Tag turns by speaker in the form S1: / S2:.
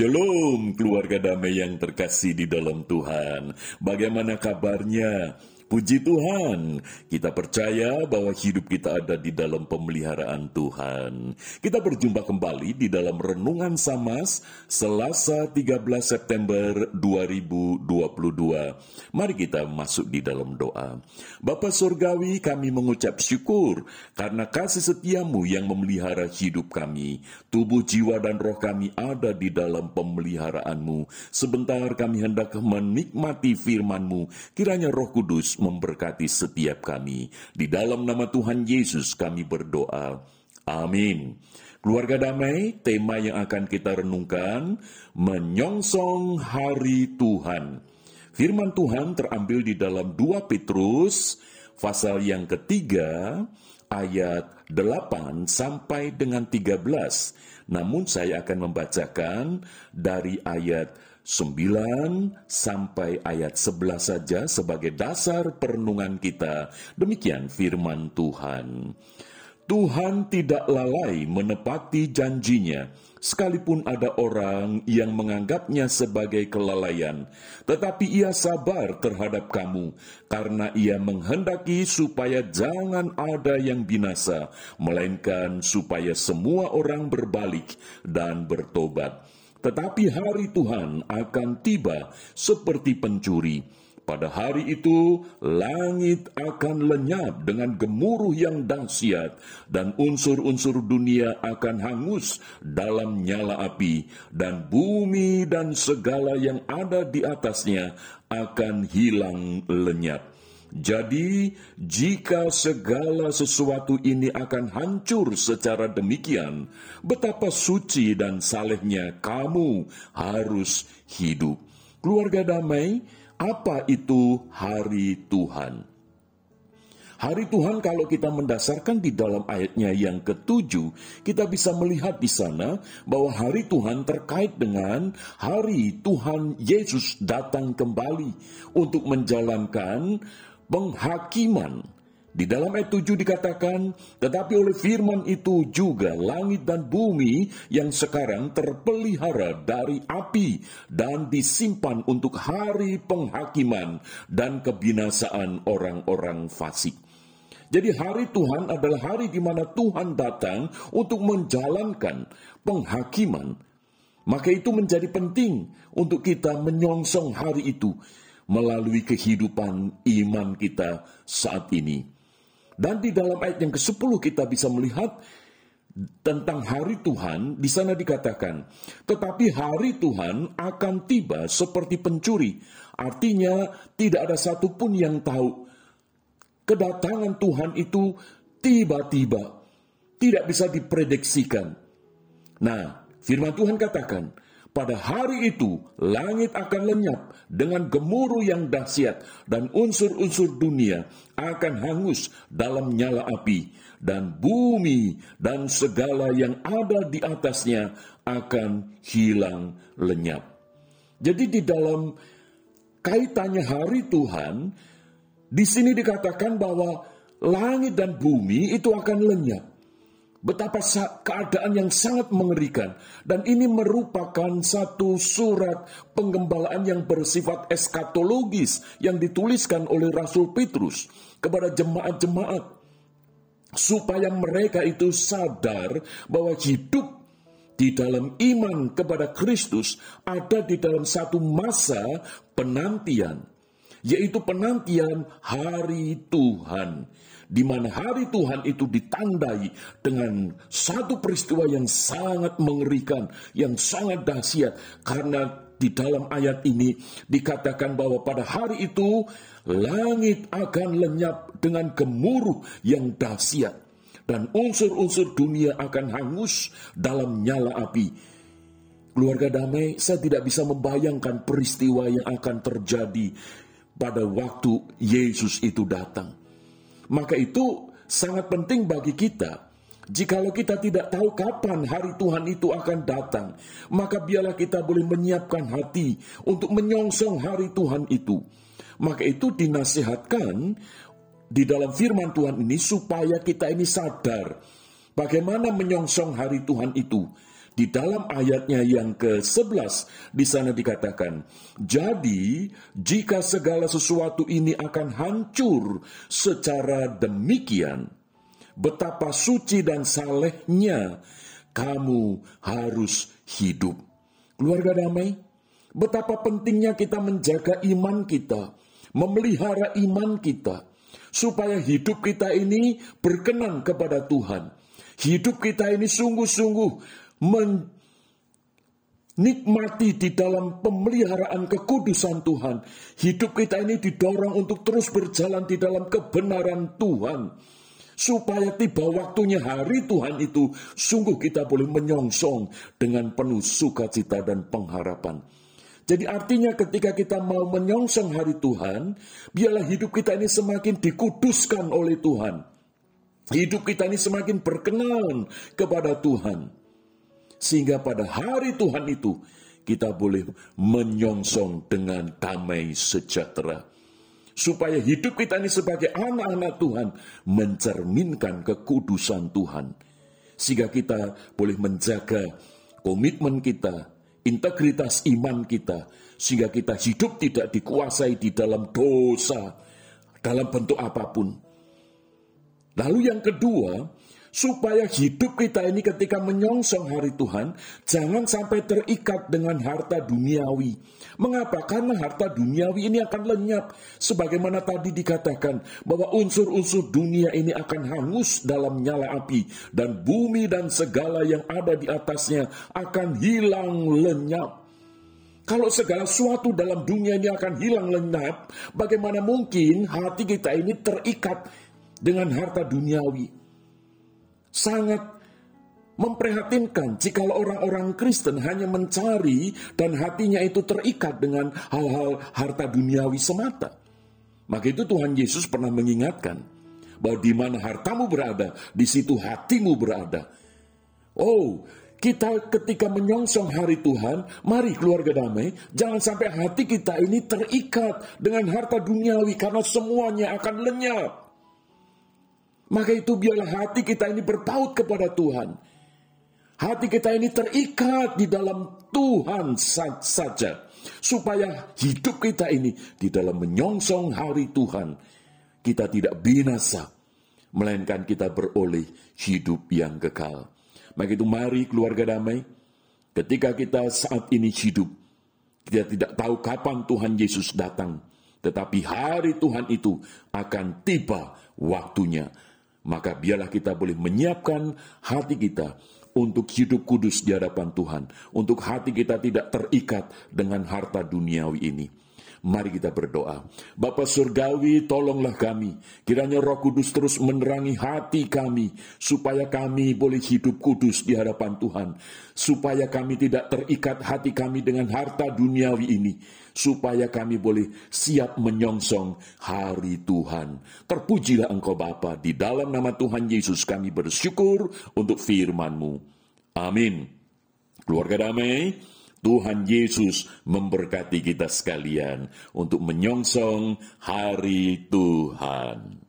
S1: Shalom keluarga damai yang terkasih di dalam Tuhan. Bagaimana kabarnya? Puji Tuhan, kita percaya bahwa hidup kita ada di dalam pemeliharaan Tuhan. Kita berjumpa kembali di dalam Renungan Samas Selasa 13 September 2022. Mari kita masuk di dalam doa. Bapa Surgawi, kami mengucap syukur karena kasih setiamu yang memelihara hidup kami. Tubuh, jiwa, dan roh kami ada di dalam pemeliharaanmu. Sebentar kami hendak menikmati firmanmu. Kiranya roh kudus memberkati setiap kami. Di dalam nama Tuhan Yesus kami berdoa. Amin. Keluarga damai, tema yang akan kita renungkan, menyongsong hari Tuhan. Firman Tuhan terambil di dalam 2 Petrus, pasal yang ketiga, ayat 8 sampai dengan 13. Namun saya akan membacakan dari ayat 9 sampai ayat 11 saja sebagai dasar perenungan kita. Demikian firman Tuhan. Tuhan tidak lalai menepati janjinya, sekalipun ada orang yang menganggapnya sebagai kelalaian, tetapi ia sabar terhadap kamu, karena ia menghendaki supaya jangan ada yang binasa, melainkan supaya semua orang berbalik dan bertobat. Tetapi hari Tuhan akan tiba seperti pencuri. Pada hari itu, langit akan lenyap dengan gemuruh yang dahsyat, dan unsur-unsur dunia akan hangus dalam nyala api, dan bumi dan segala yang ada di atasnya akan hilang lenyap. Jadi, jika segala sesuatu ini akan hancur secara demikian, betapa suci dan salehnya kamu harus hidup. Keluarga damai, apa itu hari Tuhan? Hari Tuhan kalau kita mendasarkan di dalam ayatnya yang ketujuh, kita bisa melihat di sana bahwa hari Tuhan terkait dengan hari Tuhan Yesus datang kembali untuk menjalankan penghakiman. Di dalam ayat 7 dikatakan, tetapi oleh firman itu juga langit dan bumi yang sekarang terpelihara dari api dan disimpan untuk hari penghakiman dan kebinasaan orang-orang fasik. Jadi hari Tuhan adalah hari di mana Tuhan datang untuk menjalankan penghakiman. Maka itu menjadi penting untuk kita menyongsong hari itu melalui kehidupan iman kita saat ini. Dan di dalam ayat yang ke-10 kita bisa melihat tentang hari Tuhan, di sana dikatakan, tetapi hari Tuhan akan tiba seperti pencuri. Artinya tidak ada satupun yang tahu kedatangan Tuhan itu tiba-tiba, tidak bisa diprediksikan. Nah, firman Tuhan katakan, pada hari itu, langit akan lenyap dengan gemuruh yang dahsyat, dan unsur-unsur dunia akan hangus dalam nyala api, dan bumi dan segala yang ada di atasnya akan hilang lenyap. Jadi, di dalam kaitannya hari Tuhan, di sini dikatakan bahwa langit dan bumi itu akan lenyap. Betapa keadaan yang sangat mengerikan. Dan ini merupakan satu surat penggembalaan yang bersifat eskatologis yang dituliskan oleh Rasul Petrus kepada jemaat-jemaat. Supaya mereka itu sadar bahwa hidup di dalam iman kepada Kristus ada di dalam satu masa penantian. Yaitu penantian hari Tuhan di mana hari Tuhan itu ditandai dengan satu peristiwa yang sangat mengerikan, yang sangat dahsyat karena di dalam ayat ini dikatakan bahwa pada hari itu langit akan lenyap dengan gemuruh yang dahsyat dan unsur-unsur dunia akan hangus dalam nyala api. Keluarga damai, saya tidak bisa membayangkan peristiwa yang akan terjadi pada waktu Yesus itu datang. Maka itu sangat penting bagi kita. Jikalau kita tidak tahu kapan hari Tuhan itu akan datang, maka biarlah kita boleh menyiapkan hati untuk menyongsong hari Tuhan itu. Maka itu dinasihatkan di dalam firman Tuhan ini supaya kita ini sadar bagaimana menyongsong hari Tuhan itu. Di dalam ayatnya yang ke-11 di sana dikatakan, "Jadi, jika segala sesuatu ini akan hancur secara demikian, betapa suci dan salehnya kamu harus hidup." Keluarga damai, betapa pentingnya kita menjaga iman kita, memelihara iman kita, supaya hidup kita ini berkenan kepada Tuhan. Hidup kita ini sungguh-sungguh menikmati di dalam pemeliharaan kekudusan Tuhan. Hidup kita ini didorong untuk terus berjalan di dalam kebenaran Tuhan. Supaya tiba waktunya hari Tuhan itu, sungguh kita boleh menyongsong dengan penuh sukacita dan pengharapan. Jadi artinya ketika kita mau menyongsong hari Tuhan, biarlah hidup kita ini semakin dikuduskan oleh Tuhan. Hidup kita ini semakin berkenan kepada Tuhan. Sehingga pada hari Tuhan itu kita boleh menyongsong dengan damai sejahtera. Supaya hidup kita ini sebagai anak-anak Tuhan mencerminkan kekudusan Tuhan. Sehingga kita boleh menjaga komitmen kita, integritas iman kita. Sehingga kita hidup tidak dikuasai di dalam dosa, dalam bentuk apa pun. Lalu yang kedua, supaya hidup kita ini ketika menyongsong hari Tuhan jangan sampai terikat dengan harta duniawi. Mengapa? Karena harta duniawi ini akan lenyap. Sebagaimana tadi dikatakan bahwa unsur-unsur dunia ini akan hangus dalam nyala api dan bumi dan segala yang ada di atasnya akan hilang lenyap. Kalau segala sesuatu dalam dunia ini akan hilang lenyap, bagaimana mungkin hati kita ini terikat dengan harta duniawi? Sangat memprihatinkan jika orang-orang Kristen hanya mencari dan hatinya itu terikat dengan hal-hal harta duniawi semata. Maka itu Tuhan Yesus pernah mengingatkan bahwa di mana hartamu berada, di situ hatimu berada. Oh, kita ketika menyongsong hari Tuhan, mari keluarga damai, jangan sampai hati kita ini terikat dengan harta duniawi karena semuanya akan lenyap. Maka itu biarlah hati kita ini berpaut kepada Tuhan. Hati kita ini terikat di dalam Tuhan saja. Supaya hidup kita ini di dalam menyongsong hari Tuhan. Kita tidak binasa. Melainkan kita beroleh hidup yang kekal. Maka itu mari keluarga damai. Ketika kita saat ini hidup. Kita tidak tahu kapan Tuhan Yesus datang. Tetapi hari Tuhan itu akan tiba waktunya maka biarlah kita boleh menyiapkan hati kita untuk hidup kudus di hadapan Tuhan, untuk hati kita tidak terikat dengan harta duniawi ini. Mari kita berdoa. Bapa Surgawi, tolonglah kami. Kiranya roh kudus terus menerangi hati kami. Supaya kami boleh hidup kudus di hadapan Tuhan. Supaya kami tidak terikat hati kami dengan harta duniawi ini. Supaya kami boleh siap menyongsong hari Tuhan. Terpujilah Engkau Bapa. Di dalam nama Tuhan Yesus kami bersyukur untuk firman-Mu. Amin. Keluarga damai. Tuhan Yesus memberkati kita sekalian untuk menyongsong hari Tuhan.